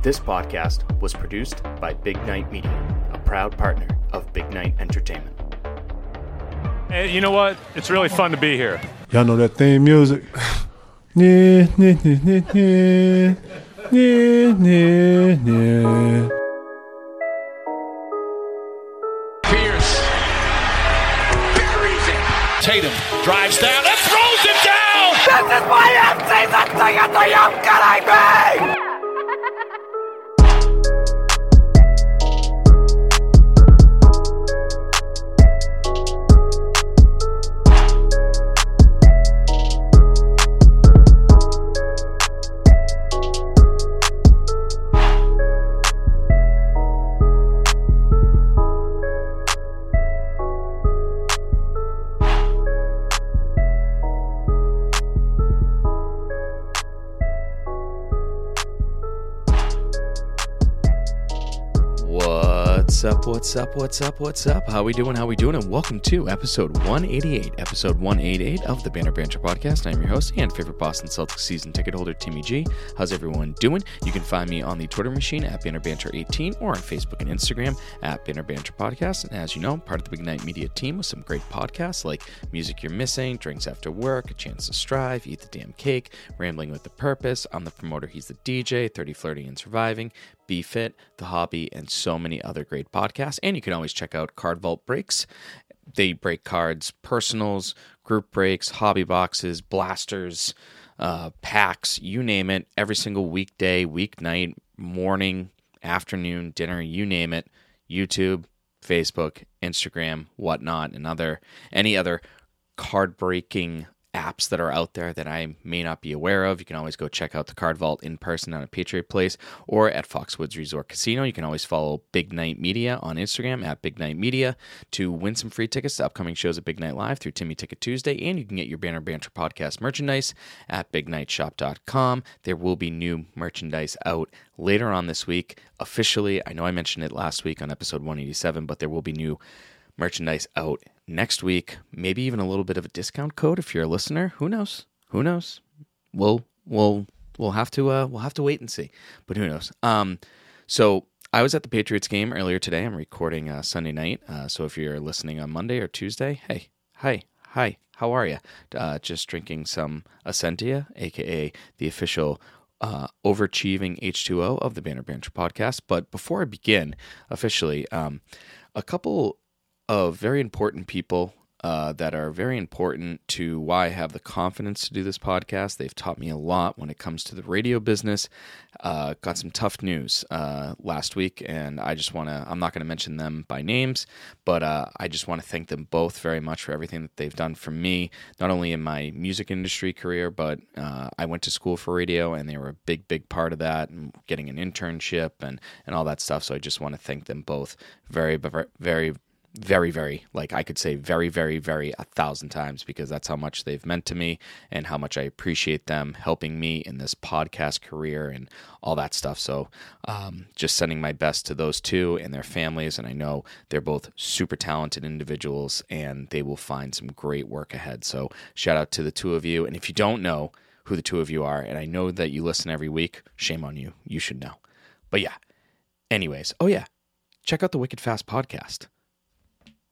This podcast was produced by Big Night Media, a proud partner of Big Night Entertainment. Hey, you know what? It's really fun to be here. Y'all know that theme music? Yeah, yeah, yeah, yeah, yeah, yeah, yeah. Pierce buries it. Tatum drives down and throws it down. This is my MC, the thing at the young can I be? What's up? What's up? What's up? How we doing? How we doing? And welcome to episode 188. Episode 188 of the Banner Banter podcast. I'm your host and favorite Boston Celtics season ticket holder, Timmy G. How's everyone doing? You can find me on the Twitter machine at Banner Banter 18 or on Facebook and Instagram at Banner Banter Podcast. And as you know, I'm part of the Big Night Media team with some great podcasts like Music You're Missing, Drinks After Work, A Chance to Strive, Eat the Damn Cake, Rambling with the Purpose. I'm the promoter. He's the DJ. 30 Flirting and Surviving. Be Fit, The Hobby, and so many other great podcasts. And you can always check out Card Vault Breaks. They break cards, personals, group breaks, hobby boxes, blasters, uh, packs, you name it, every single weekday, weeknight, morning, afternoon, dinner, you name it. YouTube, Facebook, Instagram, whatnot, and other any other card breaking apps that are out there that I may not be aware of. You can always go check out the Card Vault in person on a Patriot Place or at Foxwoods Resort Casino. You can always follow Big Night Media on Instagram at Big Night Media to win some free tickets to upcoming shows at Big Night Live through Timmy Ticket Tuesday. And you can get your Banner Banter podcast merchandise at bignightshop.com. There will be new merchandise out later on this week. Officially, I know I mentioned it last week on episode 187, but there will be new merchandise out next week. Maybe even a little bit of a discount code if you're a listener. Who knows? Who knows? We'll we'll we'll have to uh, we'll have to wait and see. But who knows? Um, so I was at the Patriots game earlier today. I'm recording uh, Sunday night. Uh, so if you're listening on Monday or Tuesday, hey, hi, hi, how are you? Uh, just drinking some Essentia, aka the official uh, overachieving H2O of the Banner Banter podcast. But before I begin officially, um, a couple of very important people uh, that are very important to why I have the confidence to do this podcast. They've taught me a lot when it comes to the radio business. Uh, got some tough news uh, last week, and I just want to, I'm not going to mention them by names, but uh, I just want to thank them both very much for everything that they've done for me, not only in my music industry career, but uh, I went to school for radio, and they were a big, big part of that, and getting an internship and, and all that stuff. So I just want to thank them both very, very, very very, like I could say very, very, very a thousand times because that's how much they've meant to me and how much I appreciate them helping me in this podcast career and all that stuff. So, um, just sending my best to those two and their families. And I know they're both super talented individuals and they will find some great work ahead. So, shout out to the two of you. And if you don't know who the two of you are, and I know that you listen every week, shame on you. You should know. But yeah, anyways, oh yeah, check out the Wicked Fast podcast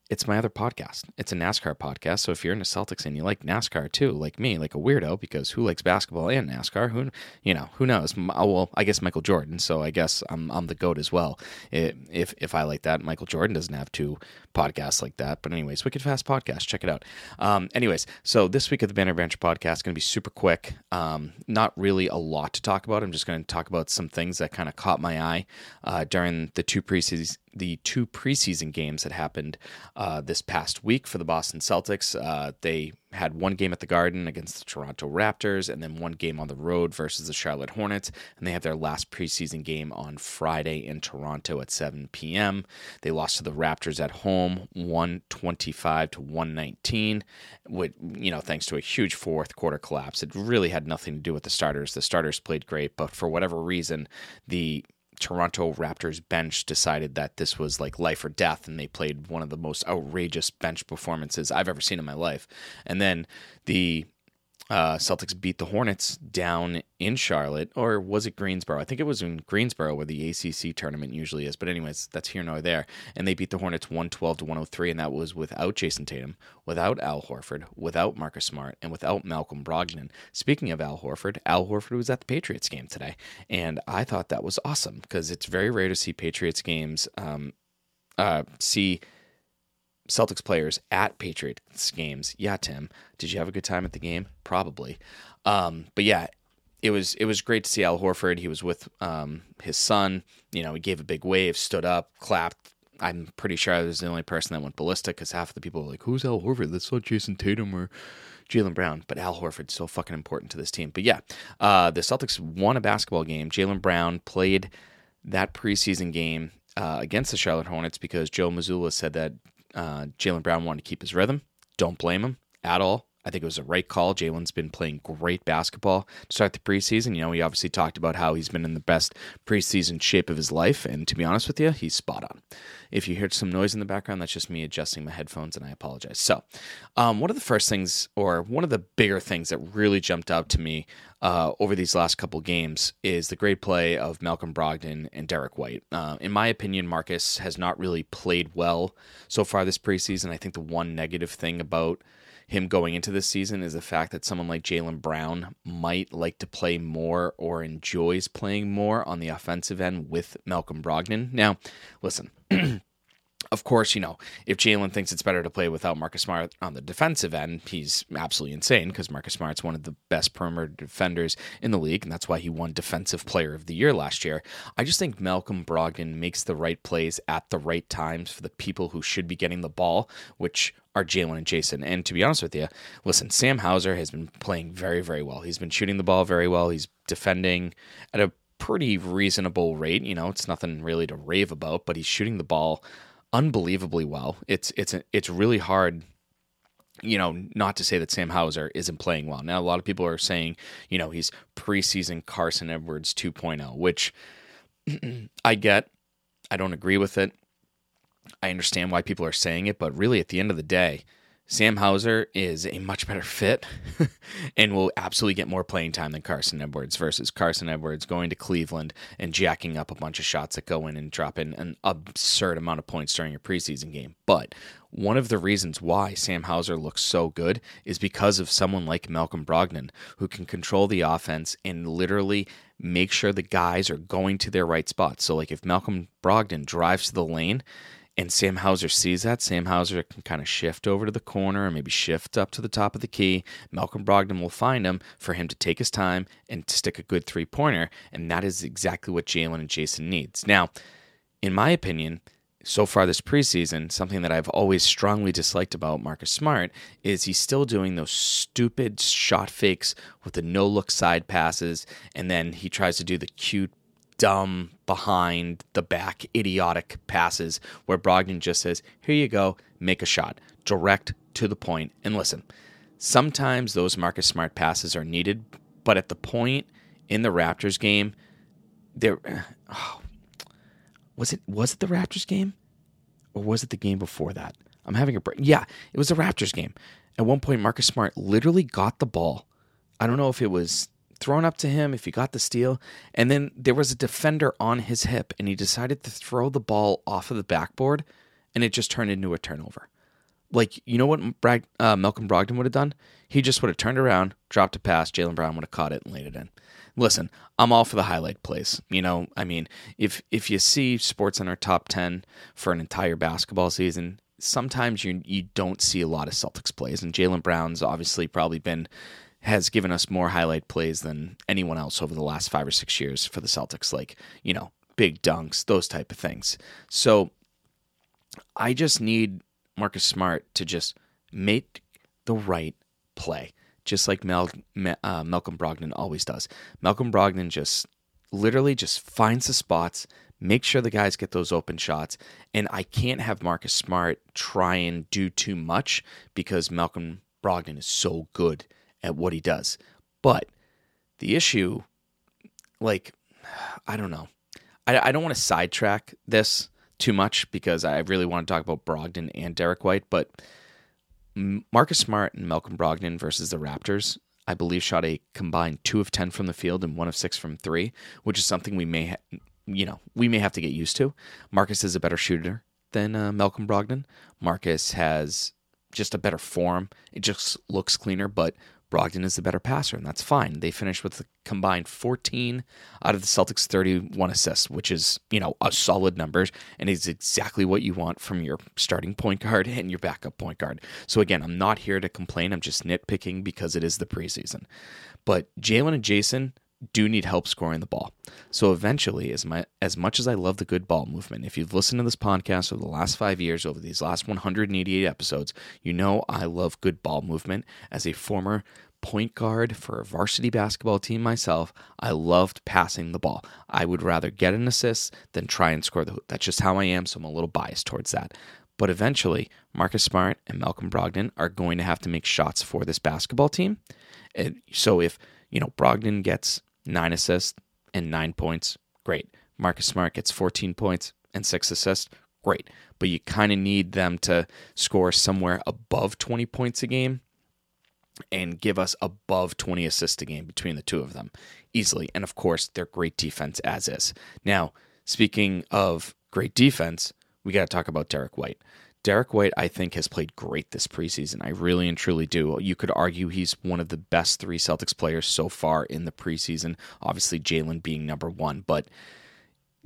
it's my other podcast. It's a NASCAR podcast. So if you're into Celtics and you like NASCAR too, like me, like a weirdo, because who likes basketball and NASCAR? Who you know? Who knows? Oh, well, I guess Michael Jordan. So I guess I'm I'm the goat as well. If if I like that, Michael Jordan doesn't have two podcasts like that. But anyways, Wicked Fast podcast. Check it out. Um, anyways, so this week of the Banner Banter podcast is going to be super quick. Um, not really a lot to talk about. I'm just going to talk about some things that kind of caught my eye uh, during the two preseason the two preseason games that happened uh, this past week for the Boston Celtics. Uh, they had one game at the Garden against the Toronto Raptors, and then one game on the road versus the Charlotte Hornets. And they have their last preseason game on Friday in Toronto at 7 p.m. They lost to the Raptors at home, 125 to 119. With you know, thanks to a huge fourth quarter collapse, it really had nothing to do with the starters. The starters played great, but for whatever reason, the Toronto Raptors bench decided that this was like life or death, and they played one of the most outrageous bench performances I've ever seen in my life. And then the uh, Celtics beat the Hornets down in Charlotte, or was it Greensboro? I think it was in Greensboro where the ACC tournament usually is. But anyways, that's here nor there. And they beat the Hornets 112 to 103, and that was without Jayson Tatum, without Al Horford, without Marcus Smart, and without Malcolm Brogdon. Speaking of Al Horford, Al Horford was at the Patriots game today, and I thought that was awesome because it's very rare to see Patriots games, um, uh, see Celtics players at Patriots games. Yeah, Tim, did you have a good time at the game? Probably. Um, but yeah, it was it was great to see Al Horford. He was with um, his son. You know, he gave a big wave, stood up, clapped. I'm pretty sure I was the only person that went ballistic because half of the people were like, "Who's Al Horford? That's not Jayson Tatum or Jaylen Brown." But Al Horford's so fucking important to this team. But yeah, uh, the Celtics won a basketball game. Jaylen Brown played that preseason game uh, against the Charlotte Hornets because Joe Mazzulla said that uh, Jaylen Brown wanted to keep his rhythm. Don't blame him at all. I think it was a right call. Jaylen's been playing great basketball to start the preseason. You know, he obviously talked about how he's been in the best preseason shape of his life. And to be honest with you, he's spot on. If you hear some noise in the background, that's just me adjusting my headphones, and I apologize. So, um, one of the first things, or one of the bigger things that really jumped out to me uh, over these last couple games is the great play of Malcolm Brogdon and Derrick White. Uh, in my opinion, Marcus has not really played well so far this preseason. I think the one negative thing about him going into this season is the fact that someone like Jaylen Brown might like to play more or enjoys playing more on the offensive end with Malcolm Brogdon. Now, listen. of course, you know, if Jaylen thinks it's better to play without Marcus Smart on the defensive end, he's absolutely insane because Marcus Smart's one of the best perimeter defenders in the league, and that's why he won Defensive Player of the Year last year. I just think Malcolm Brogdon makes the right plays at the right times for the people who should be getting the ball, which are Jaylen and Jayson. And to be honest with you, listen, Sam Hauser has been playing very, very well. He's been shooting the ball very well. He's defending at a pretty reasonable rate. You know, it's nothing really to rave about, but he's shooting the ball unbelievably well. It's it's it's really hard you know, not to say that Sam Hauser isn't playing well. Now, a lot of people are saying, you know, he's preseason Carsen Edwards 2.0, which I get. I don't agree with it. I understand why people are saying it, but really at the end of the day, Sam Hauser is a much better fit and will absolutely get more playing time than Carsen Edwards versus Carsen Edwards going to Cleveland and jacking up a bunch of shots that go in and drop in an absurd amount of points during a preseason game. But one of the reasons why Sam Hauser looks so good is because of someone like Malcolm Brogdon who can control the offense and literally make sure the guys are going to their right spots. So like if Malcolm Brogdon drives to the lane, and Sam Hauser sees that. Sam Hauser can kind of shift over to the corner and maybe shift up to the top of the key. Malcolm Brogdon will find him for him to take his time and stick a good three pointer. And that is exactly what Jaylen and Jayson needs. Now, in my opinion, so far this preseason, something that I've always strongly disliked about Marcus Smart is he's still doing those stupid shot fakes with the no look side passes, and then he tries to do the cute dumb behind the back idiotic passes where Brogdon just says, "Here you go, make a shot." Direct to the point. And listen, sometimes those Marcus Smart passes are needed, but at the point in the Raptors game, there oh, was it was it the Raptors game or was it the game before that? I'm having a break. Yeah, it was the Raptors game. At one point Marcus Smart literally got the ball. I don't know if it was thrown up to him if he got the steal. And then there was a defender on his hip, and he decided to throw the ball off of the backboard, and it just turned into a turnover. Like, you know what Brag- uh, Malcolm Brogdon would have done? He just would have turned around, dropped a pass, Jaylen Brown would have caught it and laid it in. Listen, I'm all for the highlight plays. You know, I mean, if if you see SportsCenter top ten for an entire basketball season, sometimes you you don't see a lot of Celtics plays, and Jaylen Brown's obviously probably been has given us more highlight plays than anyone else over the last five or six years for the Celtics, like, you know, big dunks, those type of things. So I just need Marcus Smart to just make the right play, just like Mel, uh, Malcolm Brogdon always does. Malcolm Brogdon just literally just finds the spots, make sure the guys get those open shots, and I can't have Marcus Smart try and do too much because Malcolm Brogdon is so good at what he does. But the issue, like, I don't know. I, I don't want to sidetrack this too much because I really want to talk about Brogdon and Derrick White, but Marcus Smart and Malcolm Brogdon versus the Raptors, I believe, shot a combined two of 10 from the field and one of six from three, which is something we may, you know, we may have to get used to. Marcus is a better shooter than uh, Malcolm Brogdon. Marcus has just a better form. It just looks cleaner, but Brogdon is the better passer, and that's fine. They finished with a combined 14 out of the Celtics' 31 assists, which is, you know, a solid number and is exactly what you want from your starting point guard and your backup point guard. So again, I'm not here to complain. I'm just nitpicking because it is the preseason. But Jaylen and Jayson do need help scoring the ball. So eventually, as my as much as I love the good ball movement, if you've listened to this podcast over the last five years, over these last 188 episodes, you know I love good ball movement. As a former point guard for a varsity basketball team myself, I loved passing the ball. I would rather get an assist than try and score the hoop. That's just how I am, so I'm a little biased towards that. But eventually, Marcus Smart and Malcolm Brogdon are going to have to make shots for this basketball team. And so if, you know, Brogdon gets nine assists and nine points, great. Marcus Smart gets 14 points and six assists, great. But you kind of need them to score somewhere above 20 points a game and give us above 20 assists a game between the two of them easily. And of course, they're great defense as is. Now, speaking of great defense, we got to talk about Derrick White. Derrick White, I think, has played great this preseason. I really and truly do. You could argue he's one of the best three Celtics players so far in the preseason. Obviously, Jaylen being number one, but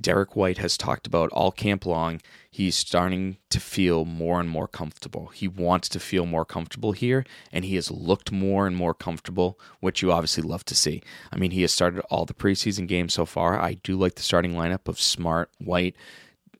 Derrick White has talked about all camp long. He's starting to feel more and more comfortable. He wants to feel more comfortable here, and he has looked more and more comfortable, which you obviously love to see. I mean, he has started all the preseason games so far. I do like the starting lineup of Smart, White,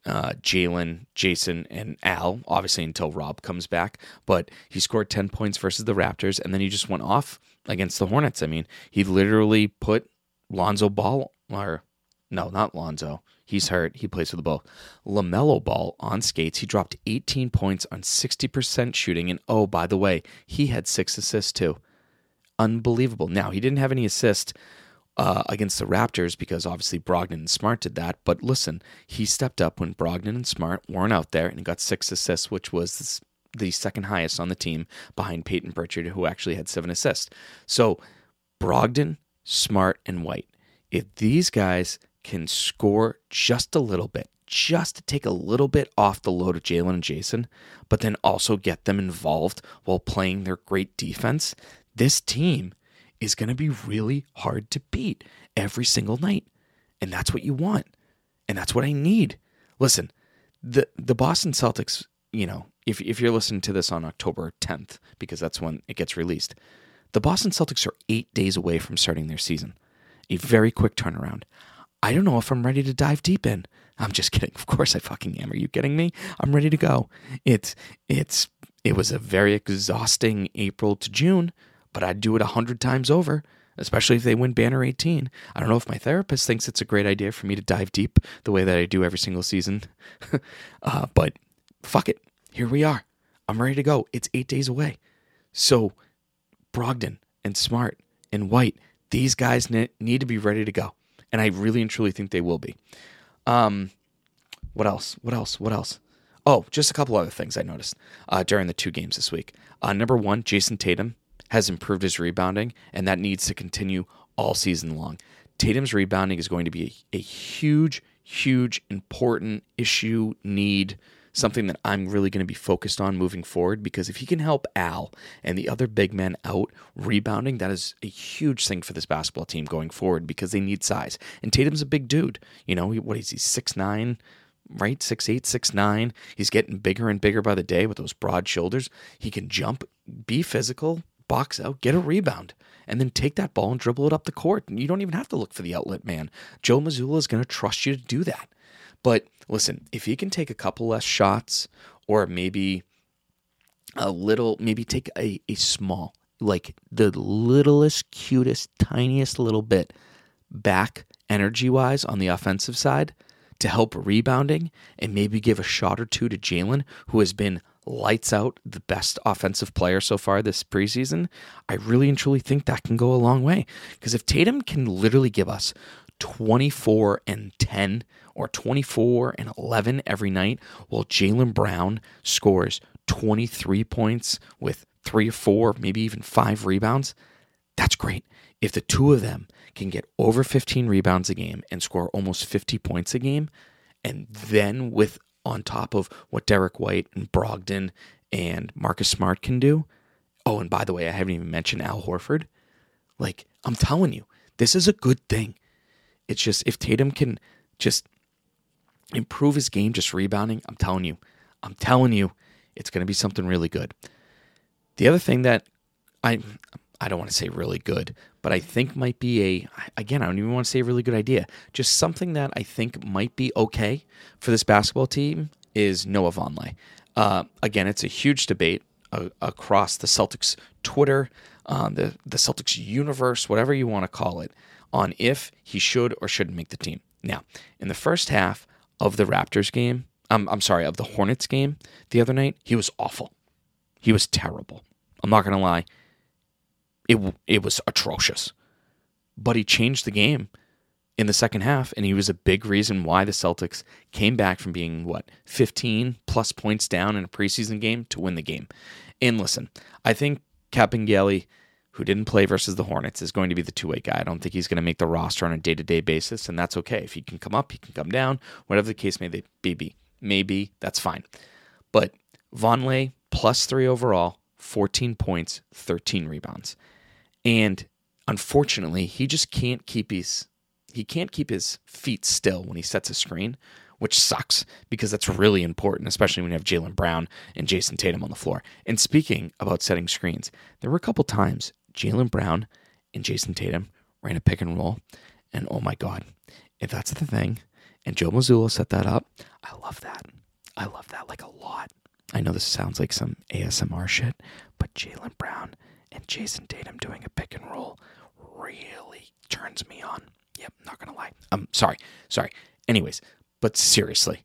uh, Jaylen, Jayson, and Al, obviously until Rob comes back. But he scored 10 points versus the Raptors, and then he just went off against the Hornets. I mean, he literally put Lonzo Ball, or no, not Lonzo. He's hurt. He plays for the Bull. LaMelo Ball on skates. He dropped 18 points on 60% shooting. And oh, by the way, he had six assists too. Unbelievable. Now, he didn't have any assists uh, against the Raptors because obviously Brogdon and Smart did that. But listen, he stepped up when Brogdon and Smart weren't out there and got six assists, which was the second highest on the team behind Payton Pritchard, who actually had seven assists. So Brogdon, Smart, and White. If these guys can score just a little bit, just to take a little bit off the load of Jaylen and Jayson, but then also get them involved while playing their great defense, this team is going to be really hard to beat every single night. And that's what you want. And that's what I need. Listen, the the Boston Celtics, you know, if if you're listening to this on October 10th because that's when it gets released, the Boston Celtics are 8 days away from starting their season. A very quick turnaround. I don't know if I'm ready to dive deep in. I'm just kidding. Of course I fucking am. Are you kidding me? I'm ready to go. It's it's it was a very exhausting April to June, but I'd do it a hundred times over, especially if they win Banner 18. I don't know if my therapist thinks it's a great idea for me to dive deep the way that I do every single season, uh, but fuck it. Here we are. I'm ready to go. It's eight days away. So Brogdon and Smart and White, these guys need to be ready to go and I really and truly think they will be. Um, what else? What else? What else? Oh, just a couple other things I noticed uh, during the two games this week. Uh, number one, Jayson Tatum has improved his rebounding, and that needs to continue all season long. Tatum's rebounding is going to be a, a huge, huge, important issue, need something that I'm really going to be focused on moving forward because if he can help Al and the other big men out rebounding, that is a huge thing for this basketball team going forward because they need size. And Tatum's a big dude. You know, what is he, six nine, right? Six eight, six nine. He's getting bigger and bigger by the day with those broad shoulders. He can jump, be physical, box out, get a rebound, and then take that ball and dribble it up the court. And you don't even have to look for the outlet man. Joe Mazzulla is going to trust you to do that. But listen, if he can take a couple less shots or maybe a little, maybe take a, a small, like the littlest, cutest, tiniest little bit back energy wise on the offensive side to help rebounding and maybe give a shot or two to Jaylen, who has been lights out the best offensive player so far this preseason, I really and truly think that can go a long way. Because if Tatum can literally give us 24 and 10 or 24 and 11 every night, while Jaylen Brown scores 23 points with three or four, maybe even five rebounds. that's great. If the two of them can get over 15 rebounds a game and score almost 50 points a game, and then with on top of what Derrick White and Brogdon and Marcus Smart can do. Oh, and by the way, I haven't even mentioned Al Horford. Like, I'm telling you, this is a good thing. It's just if Tatum can just improve his game, just rebounding, I'm telling you, I'm telling you, it's going to be something really good. The other thing that I I don't want to say really good, but I think might be a again, I don't even want to say a really good idea. Just something that I think might be okay for this basketball team is Noah Vonleh. Uh, again, it's a huge debate uh, across the Celtics Twitter, uh, the the Celtics universe, whatever you want to call it, on if he should or shouldn't make the team. Now, in the first half of the Raptors game, um, I'm sorry, of the Hornets game the other night, he was awful. He was terrible. I'm not gonna lie. It it was atrocious. But he changed the game in the second half, and he was a big reason why the Celtics came back from being what 15 plus points down in a preseason game to win the game. And listen, I think Kabengele, who didn't play versus the Hornets, is going to be the two way guy. I don't think he's going to make the roster on a day to day basis, and that's okay. If he can come up, he can come down, whatever the case may be. Maybe that's fine. But Vonleh plus three overall, 14 points, 13 rebounds. And unfortunately, he just can't keep his he can't keep his feet still when he sets a screen, which sucks because that's really important, especially when you have Jaylen Brown and Jayson Tatum on the floor. And speaking about setting screens, there were a couple times Jaylen Brown and Jayson Tatum ran a pick and roll, and oh my god, if that's the thing, and Joe Mazzulla set that up, I love that. I love that like a lot. I know this sounds like some ASMR shit, but Jaylen Brown and Jayson Tatum doing a pick and roll really turns me on. Yep, not gonna lie. I'm sorry, sorry. Anyways, but seriously,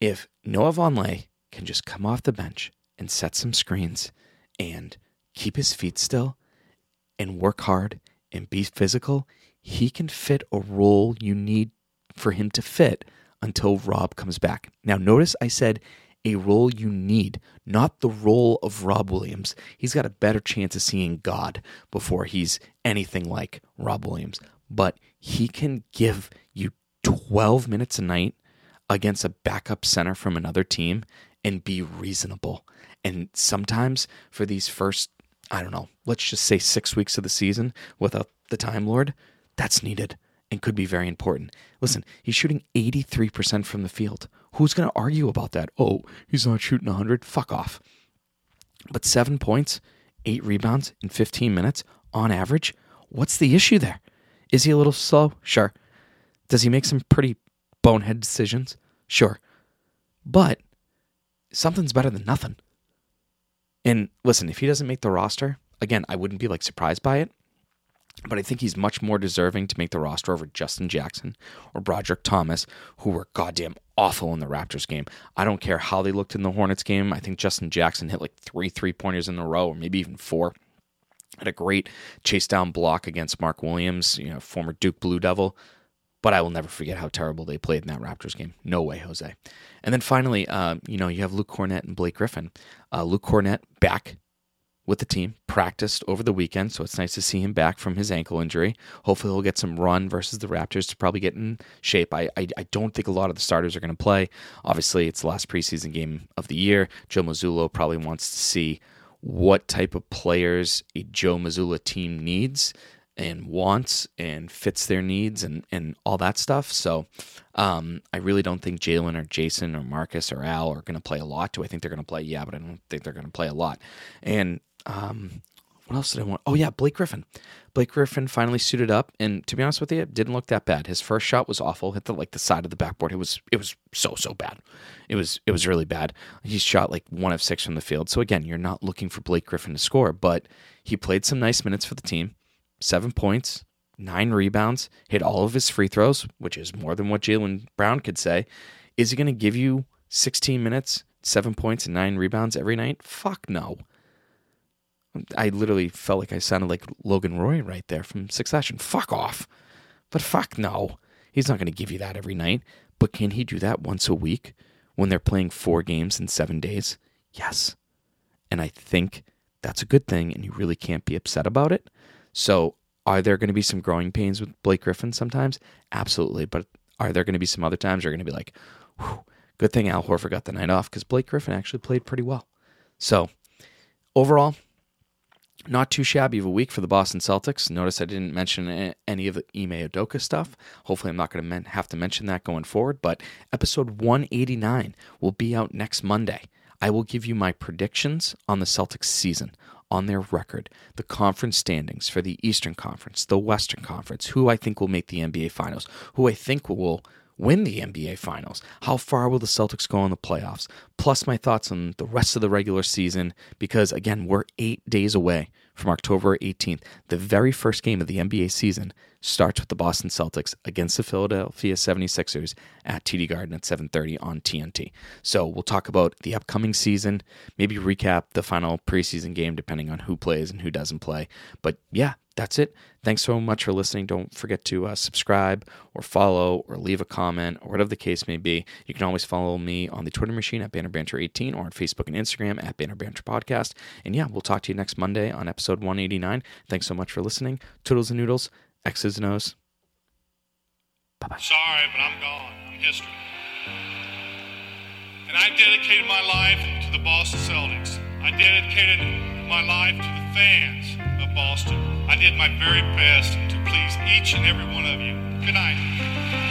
if Noah Vonleh can just come off the bench and set some screens and keep his feet still and work hard and be physical, he can fit a role you need for him to fit until Rob comes back. Now, notice I said a role you need, not the role of Rob Williams. He's got a better chance of seeing God before he's anything like Rob Williams. But he can give you 12 minutes a night against a backup center from another team and be reasonable. And sometimes for these first, I don't know, let's just say six weeks of the season without the Time Lord, that's needed and could be very important. Listen, he's shooting 83% from the field. Who's going to argue about that? Oh, he's not shooting 100. Fuck off. But seven points, eight rebounds in 15 minutes on average. What's the issue there? Is he a little slow? Sure. Does he make some pretty bonehead decisions? Sure. But something's better than nothing. And listen, if he doesn't make the roster, again, I wouldn't be like surprised by it but I think he's much more deserving to make the roster over Justin Jackson or Brodric Thomas, who were goddamn awful in the Raptors game. I don't care how they looked in the Hornets game. I think Justin Jackson hit like three three pointers in a row, or maybe even four. Had a great chase down block against Mark Williams, you know, former Duke Blue Devil. But I will never forget how terrible they played in that Raptors game. No way, Jose. And then finally, uh, you know, you have Luke Kornet and Blake Griffin. Uh, Luke Kornet back with the team, practiced over the weekend, so it's nice to see him back from his ankle injury. Hopefully, he'll get some run versus the Raptors to probably get in shape. I, I, I don't think a lot of the starters are going to play. Obviously, it's the last preseason game of the year. Joe Mazzulla probably wants to see what type of players a Joe Mazzulla team needs and wants and fits their needs and, and all that stuff. So um, I really don't think Jaylen or Jayson or Marcus or Al are going to play a lot. Do I think they're going to play? Yeah, but I don't think they're going to play a lot. And um, what else did I want? Oh yeah, Blake Griffin. Blake Griffin finally suited up, and to be honest with you, it didn't look that bad. His first shot was awful, hit the like the side of the backboard. It was it was so so bad. It was it was really bad. He shot like one of six from the field. So again, you're not looking for Blake Griffin to score, but he played some nice minutes for the team. Seven points, nine rebounds, hit all of his free throws, which is more than what Jaylen Brown could say. Is he going to give you 16 minutes, seven points, and nine rebounds every night? Fuck no. I literally felt like I sounded like Logan Roy right there from Succession. Fuck off. But fuck no. He's not going to give you that every night. But can he do that once a week when they're playing four games in seven days? Yes. And I think that's a good thing, and you really can't be upset about it. So, are there going to be some growing pains with Blake Griffin sometimes? Absolutely. But are there going to be some other times you're going to be like, Whew, good thing Al Horford got the night off because Blake Griffin actually played pretty well. So, overall, not too shabby of a week for the Boston Celtics. Notice I didn't mention any of the Ime Udoka stuff. Hopefully, I'm not going to have to mention that going forward. But episode 189 will be out next Monday. I will give you my predictions on the Celtics season, on their record, the conference standings for the Eastern Conference, the Western Conference, who I think will make the NBA Finals, who I think will win the NBA Finals? How far will the Celtics go in the playoffs? Plus, my thoughts on the rest of the regular season, because again, we're eight days away from October 18th. The very first game of the NBA season starts with the Boston Celtics against the Philadelphia 76ers at TD Garden at 7:30 on TNT. So, we'll talk about the upcoming season, maybe recap the final preseason game depending on who plays and who doesn't play. But yeah, that's it. Thanks so much for listening. Don't forget to uh, subscribe or follow or leave a comment or whatever the case may be. You can always follow me on the Twitter machine at BannerBanter18 or on Facebook and Instagram at BannerBanter Podcast. And yeah, we'll talk to you next Monday on episode 189. Thanks so much for listening. Toodles and noodles, X's and O's. Bye bye. Sorry, but I'm gone. I'm history. And I dedicated my life to the Boston Celtics. I dedicated my life to the fans of Boston. I did my very best to please each and every one of you. Good night.